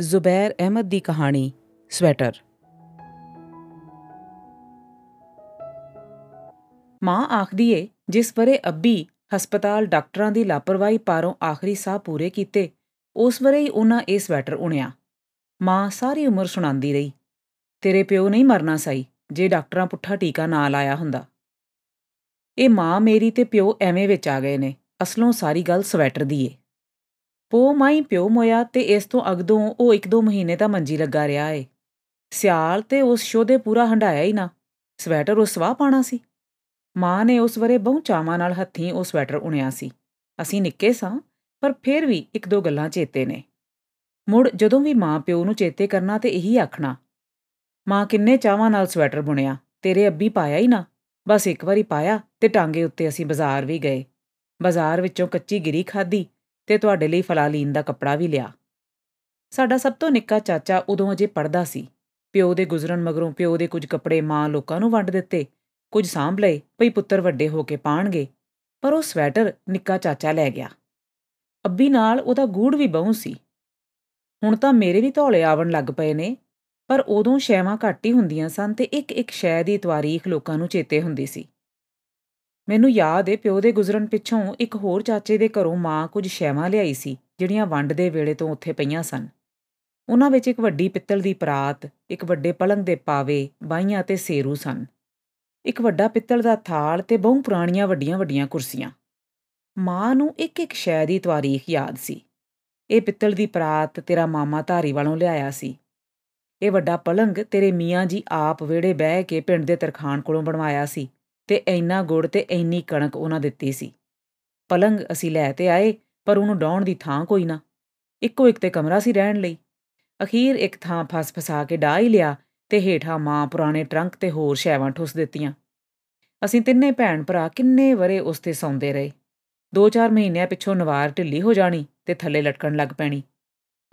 ਜ਼ੁਬੈਰ ਅਹਿਮਦ ਦੀ ਕਹਾਣੀ, ਸਵੈਟਰ। ਮਾਂ ਆਖਦੀ ਏ, ਜਿਸ ਵਰੇ ਅੱਬੀ ਹਸਪਤਾਲ ਡਾਕਟਰਾਂ ਦੀ ਲਾਪਰਵਾਹੀ ਪਾਰੋਂ ਆਖਰੀ ਸਾਹ ਪੂਰੇ ਕੀਤੇ, ਉਸ ਵਰੇ ਹੀ ਉਹਨਾਂ ਇਹ ਸਵੈਟਰ ਉਣਿਆ। ਮਾਂ ਸਾਰੀ ਉਮਰ ਸੁਣਾਉਂਦੀ ਰਹੀ। ਤੇਰੇ ਪਿਓ ਨਹੀਂ ਮਰਨਾ ਸਹੀ ਜੇ ਡਾਕਟਰਾਂ ਪੁੱਠਾ ਟੀਕਾ ਨਾ ਲਾਇਆ ਹੁੰਦਾ। ਇਹ ਮਾਂ ਮੇਰੀ ਤੇ ਪਿਓ ਐਵੇਂ ਵਿੱਚ ਆ ਗਏ ਨੇ, ਅਸਲੋਂ ਸਾਰੀ ਗੱਲ ਸਵੈਟਰ ਦੀ ਏ। ਪੋ ਮਾਈ ਪਿਓ ਮੋਇਆ ਤੇ ਇਸ ਤੋਂ ਅਗਦੋਂ ਉਹ ਇੱਕ ਦੋ ਮਹੀਨੇ ਤਾਂ ਮੰਜੀ ਲੱਗਾ ਰਿਹਾ ਏ। ਸਿਆਲ ਤੇ ਉਸ ਸ਼ੋਦੇ ਪੂਰਾ ਹੰਡਾਇਆ ਹੀ ਨਾ, ਸਵੈਟਰ ਉਸ ਸਵਾਹ ਪਾਣਾ ਸੀ। ਮਾਂ ਨੇ ਉਸ ਵਰੇ ਬਹੁ ਚਾਵਾਂ ਨਾਲ ਹੱਥੀਂ ਉਹ ਸਵੈਟਰ ਉਣਿਆ ਸੀ। ਅਸੀਂ ਨਿੱਕੇ ਸਾਂ, ਪਰ ਫਿਰ ਵੀ ਇੱਕ ਦੋ ਗੱਲਾਂ ਚੇਤੇ ਨੇ। ਮੁੜ ਜਦੋਂ ਵੀ ਮਾਂ ਪਿਓ ਨੂੰ ਚੇਤੇ ਕਰਨਾ ਤੇ ਇਹੀ ਆਖਣਾ, ਮਾਂ ਕਿੰਨੇ ਚਾਵਾਂ ਨਾਲ ਸਵੈਟਰ ਬੁਣਿਆ, ਤੇਰੇ ਅੱਬੀ ਪਾਇਆ ਹੀ ਨਾ। ਬਸ ਇੱਕ ਵਾਰੀ ਪਾਇਆ ਤੇ ਟਾਂਗੇ ਉੱਤੇ ਅਸੀਂ ਬਾਜ਼ਾਰ ਵੀ ਗਏ। ਬਾਜ਼ਾਰ ਵਿੱਚੋਂ ਕੱਚੀ ਗਿਰੀ ਖਾਦੀ ਤੇ ਤੁਹਾਡੇ ਲਈ ਫਲਾਲੀਨ ਦਾ ਕੱਪੜਾ ਵੀ ਲਿਆ। ਸਾਡਾ ਸਭ ਤੋਂ ਨਿੱਕਾ ਚਾਚਾ ਉਦੋਂ ਅਜੇ ਪੜਦਾ ਸੀ। ਪਿਓ ਦੇ ਗੁਜ਼ਰਨ ਮਗਰੋਂ ਪਿਓ ਦੇ ਕੁਝ ਕੱਪੜੇ ਮਾਂ ਲੋਕਾਂ ਨੂੰ ਵੰਡ ਦਿੱਤੇ, ਕੁਝ ਸਾਂਭ ਲਏ, ਭਈ ਪੁੱਤਰ ਵੱਡੇ ਹੋ ਕੇ ਪਾਣਗੇ, ਪਰ ਉਹ ਸਵੈਟਰ ਨਿੱਕਾ ਚਾਚਾ ਲੈ ਗਿਆ। ਅੱਬੀ ਨਾਲ ਉਹਦਾ ਗੂੜ ਵੀ ਬਹੁ ਸੀ। ਹੁਣ ਤਾਂ ਮੇਰੇ ਵੀ ਧੌਲੇ ਆਵਣ ਲੱਗ ਪਏ ਨੇ, ਪਰ ਉਦੋਂ ਸ਼ੈਵਾਂ ਘੱਟ ਹੀ ਹੁੰਦੀਆਂ ਸਨ ਤੇ ਇੱਕ ਇੱਕ ਸ਼ੈ ਦੀ ਤਵਾਰੀਖ ਲੋਕਾਂ ਨੂੰ ਚੇਤੇ ਹੁੰਦੀ ਸੀ। ਮੈਨੂੰ ਯਾਦ ਏ ਪਿਓ ਦੇ ਗੁਜ਼ਰਨ ਪਿੱਛੋਂ ਇੱਕ ਹੋਰ ਚਾਚੇ ਦੇ ਘਰੋਂ ਮਾਂ ਕੁਝ ਸ਼ੈਵਾਂ ਲਿਆਈ ਸੀ, ਜਿਹੜੀਆਂ ਵੰਡ ਦੇ ਵੇਲੇ ਤੋਂ ਉੱਥੇ ਪਈਆਂ ਸਨ। ਉਹਨਾਂ ਵਿੱਚ ਇੱਕ ਵੱਡੀ ਪਿੱਤਲ ਦੀ ਪਰਾਤ, ਇੱਕ ਵੱਡੇ ਪਲੰਗ ਦੇ ਪਾਵੇ ਬਾਈਆਂ ਤੇ ਸੇਰੂ ਸਨ। ਇੱਕ ਵੱਡਾ ਪਿੱਤਲ ਦਾ ਥਾਲ ਤੇ ਬਹੁ ਪੁਰਾਣੀਆਂ ਵੱਡੀਆਂ-ਵੱਡੀਆਂ ਕੁਰਸੀਆਂ। ਮਾਂ ਨੂੰ ਇੱਕ ਇੱਕ ਸ਼ੈ ਦੀ ਤਵਾਰੀਖ ਯਾਦ ਸੀ। ਇਹ ਪਿੱਤਲ ਦੀ ਪਰਾਤ ਤੇਰਾ ਮਾਮਾ ਧਾਰੀ ਵਾਲੋਂ ਲਿਆਇਆ ਸੀ। ਇਹ ਵੱਡਾ ਪਲੰਗ ਤੇਰੇ ਮੀਆਂ ਜੀ ਆਪ ਵਿਹੜੇ ਬਹਿ ਕੇ ਪਿੰਡ ਦੇ ਤਰਖਾਨ ਕੋਲੋਂ ਬਣਵਾਇਆ ਸੀ। ਤੇ ਇੰਨਾ ਗੁੜ ਤੇ ਇੰਨੀ ਕਣਕ ਉਹਨਾਂ ਦਿੱਤੀ ਸੀ। ਪਲੰਗ ਅਸੀਂ ਲੈ ਤੇ ਆਏ, ਪਰ ਉਹਨੂੰ ਡਾਉਣ ਦੀ ਥਾਂ ਕੋਈ ਨਾ। ਇੱਕੋ ਇੱਕ ਤੇ ਕਮਰਾ ਸੀ ਰਹਿਣ ਲਈ। ਅਖੀਰ ਇੱਕ ਥਾਂ ਫਸ ਫਸਾ ਕੇ ਢਾ ਹੀ ਲਿਆ ਤੇ ਹੇਠਾਂ ਮਾਂ ਪੁਰਾਣੇ ਟਰੰਕ ਤੇ ਹੋਰ ਸ਼ੈਵਾਂ ਠੁੱਸ ਦਿੱਤੀਆਂ। ਅਸੀਂ ਤਿੰਨੇ ਭੈਣ ਭਰਾ ਕਿੰਨੇ ਵਰੇ ਉਸ ਤੇ ਸੌਂਦੇ ਰਹੇ। ਦੋ ਚਾਰ ਮਹੀਨਿਆਂ ਪਿੱਛੋਂ ਨਵਾਰ ਢਿੱਲੀ ਹੋ ਜਾਣੀ ਤੇ ਥੱਲੇ ਲਟਕਣ ਲੱਗ ਪੈਣੀ।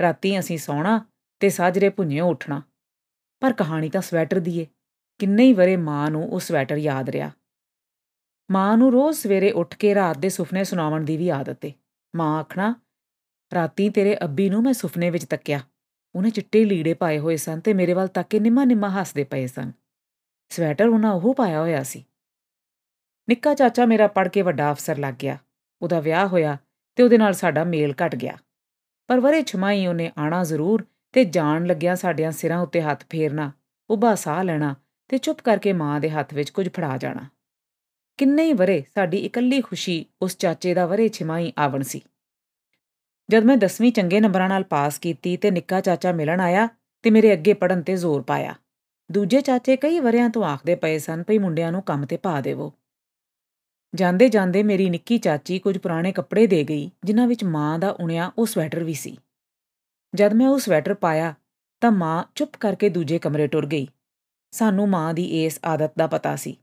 ਰਾਤੀ ਅਸੀਂ ਸੌਣਾ ਤੇ ਸਾਜਰੇ ਭੁੰਨਿਓ ਉੱਠਣਾ। ਪਰ ਕਹਾਣੀ ਤਾਂ ਸਵੈਟਰ ਦੀ ਏ। ਕਿੰਨੇ ਹੀ ਵਰੇ ਮਾਂ ਨੂੰ ਉਹ ਸਵੈਟਰ ਯਾਦ ਰਿਹਾ। ਮਾਂ ਨੂੰ ਰੋਜ਼ ਸਵੇਰੇ ਉੱਠ ਕੇ ਰਾਤ ਦੇ ਸੁਪਨੇ ਸੁਣਾਉਣ ਦੀ ਵੀ ਆਦਤ ਏ। ਮਾਂ ਆਖਣਾ, ਰਾਤੀ ਤੇਰੇ ਅੱਬੀ ਨੂੰ ਮੈਂ ਸੁਪਨੇ ਵਿੱਚ ਤੱਕਿਆ। ਉਹਨੇ ਚਿੱਟੇ ਲੀੜੇ ਪਾਏ ਹੋਏ ਸਨ ਤੇ ਮੇਰੇ ਵੱਲ ਤੱਕ ਕੇ ਨਿਮਾ ਨਿਮਾ ਹੱਸਦੇ ਪਏ ਸਨ। ਸਵੈਟਰ ਉਹਨਾਂ ਉਹ ਪਾਇਆ ਹੋਇਆ ਸੀ। ਨਿੱਕਾ ਚਾਚਾ ਮੇਰਾ ਪੜ ਕੇ ਵੱਡਾ ਅਫਸਰ ਲੱਗ ਗਿਆ। ਉਹਦਾ ਵਿਆਹ ਹੋਇਆ ਤੇ ਉਹਦੇ ਨਾਲ ਸਾਡਾ ਮੇਲ ਘਟ ਗਿਆ। ਪਰ ਵਰੇ ਛਮਾਈ ਉਹਨੇ ਆਣਾ ਜ਼ਰੂਰ ਤੇ ਜਾਣ ਲੱਗਿਆ ਸਾਡਿਆਂ ਸਿਰਾਂ ਉੱਤੇ ਹੱਥ ਫੇਰਨਾ ਉਬਾ ਸਾਹ ਲੈਣਾ ਤੇ ਚੁੱਪ ਕਰਕੇ ਮਾਂ ਦੇ ਹੱਥ ਵਿੱਚ ਕੁਝ ਫੜਾ ਜਾਣਾ। ਕਿੰਨੇ ਹੀ ਵਰੇ ਸਾਡੀ ਇਕੱਲੀ ਖੁਸ਼ੀ ਉਸ ਚਾਚੇ ਦਾ ਵਰੇ ਛਮਾਈ ਆਵਣ ਸੀ। ਜਦ ਮੈਂ 10ਵੀਂ ਚੰਗੇ ਨੰਬਰਾਂ ਨਾਲ ਪਾਸ ਕੀਤੀ ਤੇ ਨਿੱਕਾ ਚਾਚਾ ਮਿਲਣ ਆਇਆ ਤੇ ਮੇਰੇ ਅੱਗੇ ਪੜਨ ਤੇ ਜ਼ੋਰ ਪਾਇਆ। ਦੂਜੇ ਚਾਚੇ ਕਈ ਵਰਿਆਂ ਤੋਂ ਆਖਦੇ ਪਏ ਸਨ, ਭਈ ਮੁੰਡਿਆਂ ਨੂੰ ਕੰਮ ਤੇ ਪਾ ਦੇਵੋ। ਜਾਂਦੇ ਜਾਂਦੇ ਮੇਰੀ ਨਿੱਕੀ ਚਾਚੀ ਕੁਝ ਪੁਰਾਣੇ ਕੱਪੜੇ ਦੇ ਗਈ, ਜਿਨ੍ਹਾਂ ਵਿੱਚ ਮਾਂ ਦਾ ਉਣਿਆ ਉਹ ਸਵੈਟਰ ਵੀ ਸੀ। ਜਦ ਮੈਂ ਉਹ ਸਵੈਟਰ ਪਾਇਆ ਤਾਂ ਮਾਂ ਚੁੱਪ ਕਰਕੇ ਦੂਜੇ ਕਮਰੇ ਟੁਰ ਗਈ। ਸਾਨੂੰ ਮਾਂ ਦੀ ਇਸ ਆਦਤ ਦਾ ਪਤਾ ਸੀ।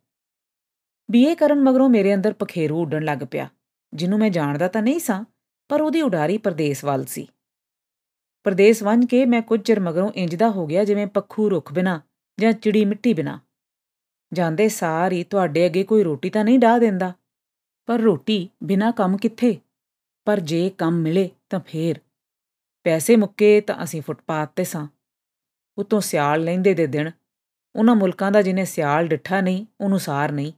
ਬੀਏ ਕਰਨ ਮਗਰੋਂ ਮੇਰੇ ਅੰਦਰ ਪਖੇਰੂ ਉੱਡਣ ਲੱਗ ਪਿਆ। ਜਿਹਨੂੰ ਮੈਂ ਜਾਣਦਾ ਤਾਂ ਨਹੀਂ ਸਾਂ, ਪਰ ਉਹਦੀ ਉਡਾਰੀ ਪਰਦੇਸ ਵੱਲ ਸੀ। ਪਰਦੇਸ ਵੰਝ ਕੇ ਮੈਂ ਕੁਝ ਚਿਰ ਮਗਰੋਂ ਇੰਜਦਾ ਹੋ ਗਿਆ ਜਿਵੇਂ ਪੱਖੂ ਰੁੱਖ ਬਿਨਾ ਜਾਂ ਚਿੜੀ ਮਿੱਟੀ ਬਿਨਾ। ਜਾਂਦੇ ਸਾਰੀ ਤੁਹਾਡੇ ਅੱਗੇ ਕੋਈ ਰੋਟੀ ਤਾਂ ਨਹੀਂ ਢਾ ਦਿੰਦਾ। ਪਰ ਰੋਟੀ ਬਿਨਾ ਕੰਮ ਕਿੱਥੇ? ਪਰ ਜੇ ਕੰਮ ਮਿਲੇ ਤਾਂ ਫੇਰ। ਪੈਸੇ ਮੁੱਕੇ ਤਾਂ ਅਸੀਂ ਫੁੱਟਪਾਥ ਤੇ ਸਾਂ। ਉਤੋਂ ਸਿਆਲ ਲੈਂਦੇ ਦੇ ਦਿਨ। ਉਹਨਾਂ ਮੁਲਕਾਂ ਦਾ ਜਿਨੇ ਸਿਆਲ ਡਿੱਠਾ ਨਹੀਂ, ਉਹਨੂੰ ਸਾਰ ਨਹੀਂ।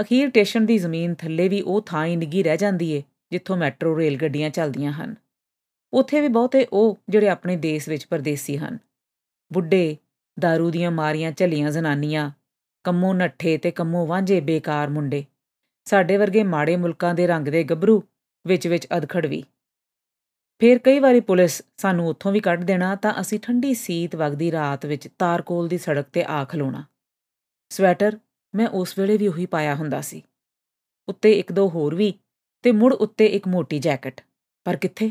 ਅਖੀਰ ਸਟੇਸ਼ਨ ਦੀ ਜ਼ਮੀਨ ਥੱਲੇ ਵੀ ਉਹ ਥਾਂ ਹੀ ਨਿੱਗੀ ਰਹਿ ਜਾਂਦੀ ਏ, ਜਿੱਥੋਂ ਮੈਟਰੋ ਰੇਲ ਗੱਡੀਆਂ ਚੱਲਦੀਆਂ ਹਨ। ਉੱਥੇ ਵੀ ਬਹੁਤੇ ਉਹ ਜਿਹੜੇ ਆਪਣੇ ਦੇਸ਼ ਵਿੱਚ ਪਰਦੇਸੀ ਹਨ। ਬੁੱਢੇ दारू ਦੀਆਂ ਮਾਰੀਆਂ ਝੱਲੀਆਂ ਜ਼ਨਾਨੀਆਂ, ਕੰਮੋਂ ਨੱਠੇ ਤੇ ਕੰਮੋਂ ਵਾਂਝੇ ਬੇਕਾਰ ਮੁੰਡੇ, ਸਾਡੇ ਵਰਗੇ ਮਾੜੇ ਮੁਲਕਾਂ ਦੇ ਰੰਗ ਦੇ ਗੱਭਰੂ, ਵਿੱਚ ਵਿੱਚ ਅਧਖੜ ਵੀ। ਫਿਰ ਕਈ ਵਾਰੀ ਪੁਲਿਸ ਸਾਨੂੰ ਉੱਥੋਂ ਵੀ ਕੱਢ ਦੇਣਾ ਤਾਂ ਅਸੀਂ ਠੰਡੀ ਸੀਤ ਵਗਦੀ ਰਾਤ ਵਿੱਚ ਤਾਰਕੋਲ ਦੀ ਸੜਕ ਤੇ ਆ ਖਲੋਣਾ। ਸਵੈਟਰ ਮੈਂ ਉਸ ਵੇਲੇ ਵੀ ਉਹੀ ਪਾਇਆ ਹੁੰਦਾ ਸੀ। ਉੱਤੇ ਇੱਕ ਦੋ ਹੋਰ ਵੀ ਤੇ ਮੁੜ ਉੱਤੇ ਇੱਕ ਮੋਟੀ ਜੈਕਟ। ਪਰ ਕਿੱਥੇ?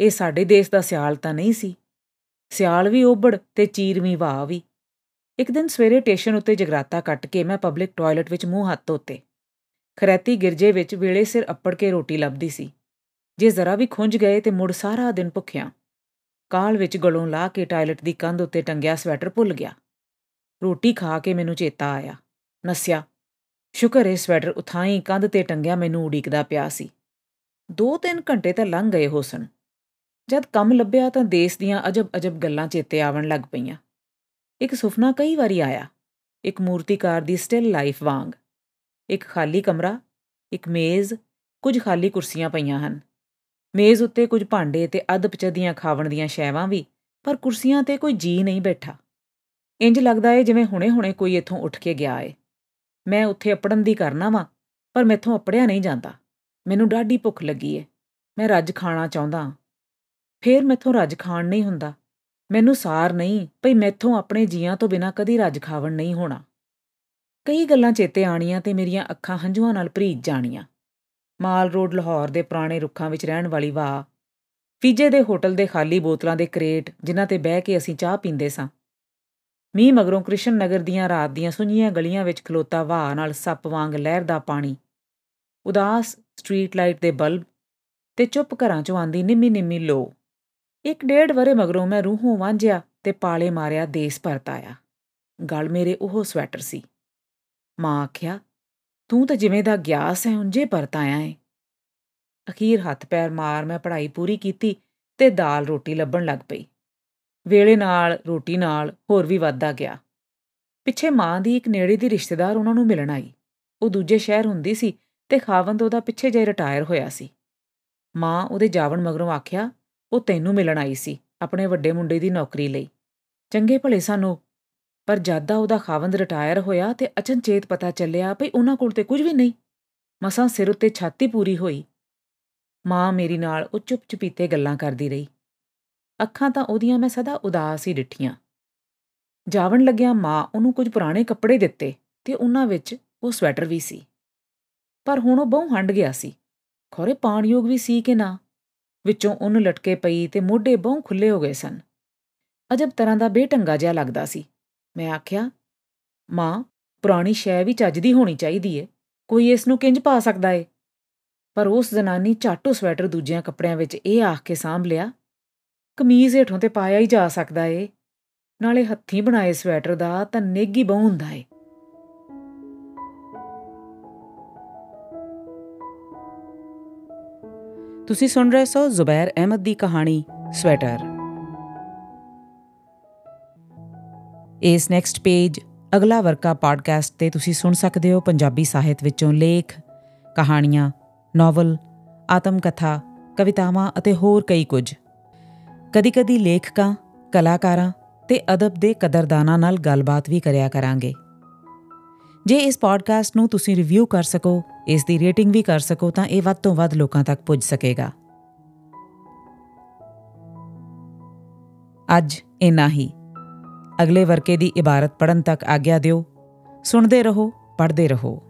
ਇਹ ਸਾਡੇ ਦੇਸ਼ ਦਾ ਸਿਆਲ ਤਾਂ ਨਹੀਂ ਸੀ। ਸਿਆਲ ਵੀ ਓਬੜ ਤੇ ਚੀਰਵੀਂ ਵਾਹ ਵੀ। ਇੱਕ ਦਿਨ ਸਵੇਰੇ ਸਟੇਸ਼ਨ ਉੱਤੇ ਜਗਰਾਤਾ ਕੱਟ ਕੇ ਮੈਂ ਪਬਲਿਕ ਟਾਇਲਟ ਵਿੱਚ ਮੂੰਹ ਹੱਥ ਧੋਤੇ। ਖਰੈਤੀ ਗਿਰਜੇ ਵਿੱਚ ਵੇਲੇ ਸਿਰ ਅੱਪੜ ਕੇ ਰੋਟੀ ਲੱਭਦੀ ਸੀ। ਜੇ ਜ਼ਰਾ ਵੀ ਖੁੰਝ ਗਏ ਤੇ ਮੁੜ ਸਾਰਾ ਦਿਨ ਭੁੱਖਿਆ। ਕਾਲ ਵਿੱਚ ਗਲੋਂ ਲਾ ਕੇ ਟਾਇਲਟ ਦੀ ਕੰਧ ਉੱਤੇ ਟੰਗਿਆ ਸਵੈਟਰ ਭੁੱਲ ਗਿਆ। ਰੋਟੀ ਖਾ ਕੇ ਮੈਨੂੰ ਚੇਤਾ ਆਇਆ। ਨਸਿਆ, ਸ਼ੁਕਰ ਹੈ ਸਵੈਟਰ ਉਥਾਈ ਕੰਧ ਤੇ ਟੰਗਿਆ ਮੈਨੂੰ ਉਡੀਕਦਾ ਪਿਆ ਸੀ। ਦੋ ਤਿੰਨ ਘੰਟੇ ਤਾਂ ਲੰਘ ਗਏ ਹੋਸਨ ਜਦ ਕੰਮ ਲੱਭਿਆ ਤਾਂ ਦੇਸ਼ ਦੀਆਂ ਅਜਬ-ਅਜਬ ਗੱਲਾਂ ਚੇਤੇ ਆਵਣ ਲੱਗ ਪਈਆਂ। ਇੱਕ ਸੁਪਨਾ ਕਈ ਵਾਰੀ ਆਇਆ, ਇੱਕ ਮੂਰਤੀਕਾਰ ਦੀ ਸਟਿਲ ਲਾਈਫ ਵਾਂਗ। ਇੱਕ ਖਾਲੀ ਕਮਰਾ, ਇੱਕ ਮੇਜ਼, ਕੁਝ ਖਾਲੀ ਕੁਰਸੀਆਂ ਪਈਆਂ ਹਨ। ਮੇਜ਼ ਉੱਤੇ ਕੁਝ ਭਾਂਡੇ ਤੇ ਅੱਧ ਪਚਦੀਆਂ ਖਾਵਣ ਦੀਆਂ ਸ਼ੈਵਾਂ ਵੀ, ਪਰ ਕੁਰਸੀਆਂ ਤੇ ਕੋਈ ਜੀ ਨਹੀਂ ਬੈਠਾ। ਇੰਜ ਲੱਗਦਾ ਏ ਜਿਵੇਂ ਹੁਣੇ-ਹੁਣੇ ਕੋਈ ਇੱਥੋਂ ਉੱਠ ਕੇ ਗਿਆ ਏ। ਮੈਂ ਉੱਥੇ ਅਪੜਨ ਦੀ ਕਰਨਾ ਵਾਂ, ਪਰ ਮੈਥੋਂ ਅਪੜਿਆ ਨਹੀਂ ਜਾਂਦਾ। ਮੈਨੂੰ ਡਾਢੀ ਭੁੱਖ ਲੱਗੀ ਏ। ਮੈਂ ਰੱਜ ਖਾਣਾ ਚਾਹੁੰਦਾ ਫੇਰ ਮੈਥੋਂ ਰੱਜ ਖਾਣ ਨਹੀਂ ਹੁੰਦਾ। ਮੈਨੂੰ ਸਾਰ ਨਹੀਂ ਭਈ ਮੈਥੋਂ ਆਪਣੇ ਜੀਆਂ ਤੋਂ ਬਿਨਾ ਕਦੀ ਰੱਜ ਖਾਵਣ ਨਹੀਂ ਹੋਣਾ। ਕਈ ਗੱਲਾਂ ਚੇਤੇ ਆਣੀਆਂ ਤੇ ਮੇਰੀਆਂ ਅੱਖਾਂ ਹੰਝੂਆਂ ਨਾਲ ਭਰੀਜ ਜਾਣੀਆਂ। ਮਾਲ ਰੋਡ ਲਾਹੌਰ ਦੇ ਪੁਰਾਣੇ ਰੁੱਖਾਂ ਵਿੱਚ ਰਹਿਣ ਵਾਲੀ ਵਾਹ, ਫੀਜੇ ਦੇ ਹੋਟਲ ਦੇ ਖਾਲੀ ਬੋਤਲਾਂ ਦੇ ਕ੍ਰੇਟ, ਜਿਨ੍ਹਾਂ ਤੇ ਬਹਿ ਕੇ ਅਸੀਂ ਚਾਹ ਪੀਂਦੇ ਸਾਂ। ਮੀਂਹ ਮਗਰੋਂ ਕ੍ਰਿਸ਼ਨ ਨਗਰ ਦੀਆਂ ਰਾਤ ਦੀਆਂ ਸੁੰਨੀਆਂ ਗਲੀਆਂ ਵਿੱਚ ਖਲੋਤਾ ਵਾਹ ਨਾਲ ਸੱਪ ਵਾਂਗ ਲਹਿਰਦਾ ਪਾਣੀ। ਉਦਾਸ ਸਟਰੀਟ ਲਾਈਟ ਦੇ ਬਲਬ ਤੇ ਚੁੱਪ ਘਰਾਂ ਚੋਂ ਆਂਦੀ ਨਿੰਮੀ ਨਿੰਮੀ ਲੋ ਇੱਕ ਡੇਢ ਵਰੇ ਮਗਰੋਂ ਮੈਂ ਰੂਹੋਂ ਵਾਂਝਿਆ ਤੇ ਪਾਲੇ ਮਾਰਿਆ ਦੇਸ ਪਰਤ ਆਇਆ। ਗਲ ਮੇਰੇ ਉਹ ਸਵੈਟਰ ਸੀ। ਮਾਂ ਆਖਿਆ, ਤੂੰ ਤਾਂ ਜਿਵੇਂ ਦਾ ਗਿਆਸ ਹੈ, ਉਂਝੇ ਪਰਤ ਆਇਆ ਹੈ ਅਖੀਰ ਹੱਥ ਪੈਰ ਮਾਰ ਮੈਂ ਪੜ੍ਹਾਈ ਪੂਰੀ ਕੀਤੀ ਤੇ ਦਾਲ ਰੋਟੀ ਲੱਭਣ ਲੱਗ ਪਈ। ਵੇਲੇ ਨਾਲ, ਰੋਟੀ ਨਾਲ ਹੋਰ ਵੀ ਵੱਧਦਾ ਗਿਆ। ਪਿੱਛੇ ਮਾਂ ਦੀ ਇੱਕ ਨੇੜੇ ਦੀ ਰਿਸ਼ਤੇਦਾਰ ਉਹਨਾਂ ਨੂੰ ਮਿਲਣ ਆਈ। ਉਹ ਦੂਜੇ ਸ਼ਹਿਰ ਹੁੰਦੀ ਸੀ ਤੇ ਖਾਵੰਦ ਉਹਦਾ ਪਿੱਛੇ ਜੇ ਰਿਟਾਇਰ ਹੋਇਆ ਸੀ। ਮਾਂ ਉਹਦੇ ਜਾਵਣ ਮਗਰੋਂ ਆਖਿਆ, ਉਹ ਤੈਨੂੰ ਮਿਲਣ ਆਈ ਸੀ, ਆਪਣੇ ਵੱਡੇ ਮੁੰਡੇ ਦੀ ਨੌਕਰੀ ਲਈ। ਚੰਗੇ ਭਲੇ ਸਾਨੂੰ, ਪਰ ਜਾਦਾ ਉਹਦਾ ਖਾਵੰਦ ਰਿਟਾਇਰ ਹੋਇਆ ਤੇ ਅਚਨਚੇਤ ਪਤਾ ਚੱਲਿਆ ਭਈ ਉਹਨਾਂ ਕੋਲ ਤੇ ਕੁਝ ਵੀ ਨਹੀਂ। ਮਸਾਂ ਸਿਰ ਉੱਤੇ ਛਾਤੀ ਪੂਰੀ ਹੋਈ। ਮਾਂ ਮੇਰੀ ਨਾਲ ਉਹ ਚੁੱਪ ਚੁਪੀਤੇ ਗੱਲਾਂ ਕਰਦੀ ਰਹੀ। ਅੱਖਾਂ ਤਾਂ ਉਹਦੀਆਂ ਮੈਂ ਸਦਾ ਉਦਾਸ ਹੀ ਡਿੱਠੀਆਂ। ਜਾਵਣ ਲੱਗਿਆ ਮਾਂ ਉਹਨੂੰ ਕੁਝ ਪੁਰਾਣੇ ਕੱਪੜੇ ਦਿੱਤੇ ਤੇ ਉਹਨਾਂ ਵਿੱਚ ਉਹ ਸਵੈਟਰ ਵੀ ਸੀ। ਪਰ ਹੁਣ ਉਹ ਬਹੁ ਹੰਡ ਗਿਆ ਸੀ। ਖੋਰੇ ਪਾਣਯੋਗ ਵੀ ਸੀ ਕਿ ਨਾ? ਵਿੱਚੋਂ ਉਹਨ ਲਟਕੇ ਪਈ ਤੇ ਮੋਢੇ ਬਹੁ ਖੁੱਲੇ ਹੋ ਗਏ ਸਨ। ਅਜਬ ਤਰ੍ਹਾਂ ਦਾ ਬੇਟੰਗਾ ਜਿਹਾ ਲੱਗਦਾ ਸੀ। ਮੈਂ ਆਖਿਆ, ਮਾਂ, ਪੁਰਾਣੀ ਸ਼ੈ ਵੀ ਚੱਜਦੀ ਹੋਣੀ ਚਾਹੀਦੀ ਏ। ਕੋਈ ਇਸ ਨੂੰ ਕਿੰਜ ਪਾ ਸਕਦਾ ਏ? ਪਰ ਉਸ ਜ਼ਨਾਨੀ ਝਾਟੂ ਸਵੈਟਰ ਦੂਜਿਆਂ ਕੱਪੜਿਆਂ ਵਿੱਚ ਇਹ ਆਖ ਕੇ ਸਾਂਭ ਲਿਆ ਕਮੀਜ਼ ਹੇਠੋਂ ਤੇ ਪਾਇਆ ਹੀ ਜਾ ਸਕਦਾ ਏ। ਨਾਲੇ ਹੱਥੀਂ ਬਣਾਏ ਸਵੈਟਰ ਦਾ ਤਾਂ ਨੇਗੀ ਬਹੁ ਹੁੰਦਾ ਏ। ਤੁਸੀਂ ਸੁਣ ਰਹੇ ਸੋ ਜ਼ੁਬੈਰ ਅਹਿਮਦ ਦੀ ਕਹਾਣੀ, ਸਵੈਟਰ। ਇਸ ਨੈਕਸਟ ਪੇਜ, ਅਗਲਾ ਵਰਕਾ ਪੋਡਕਾਸਟ ਤੇ ਤੁਸੀਂ ਸੁਣ ਸਕਦੇ ਹੋ ਪੰਜਾਬੀ ਸਾਹਿਤ ਵਿੱਚੋਂ ਲੇਖ, ਕਹਾਣੀਆਂ, ਨੋਵਲ ਆਤਮ ਕਥਾ ਕਵਿਤਾਵਾਂ ਅਤੇ ਹੋਰ ਕਈ ਕੁਝ। ਕਦੀ-ਕਦੀ ਲੇਖਕਾਂ, ਕਲਾਕਾਰਾਂ ਤੇ ਅਦਬ ਦੇ ਕਦਰਦਾਨਾਂ ਨਾਲ ਗੱਲਬਾਤ ਵੀ ਕਰਿਆ ਕਰਾਂਗੇ। ਜੇ ਇਸ ਪੋਡਕਾਸਟ ਨੂੰ ਤੁਸੀਂ ਰਿਵਿਊ ਕਰ ਸਕੋ, ਇਸ ਦੀ ਰੇਟਿੰਗ ਵੀ ਕਰ ਸਕੋ, ਤਾਂ ਇਹ ਵੱਧ ਤੋਂ ਵੱਧ ਲੋਕਾਂ ਤੱਕ ਪੁੱਜ ਸਕੇਗਾ। ਅੱਜ ਇਨਾ ਹੀ। ਅਗਲੇ ਵਰਕੇ ਦੀ ਇਬਾਰਤ ਪੜਨ ਤੱਕ ਆਗਿਆ ਦਿਓ। ਸੁਣਦੇ ਰਹੋ, ਪੜ੍ਹਦੇ ਰਹੋ।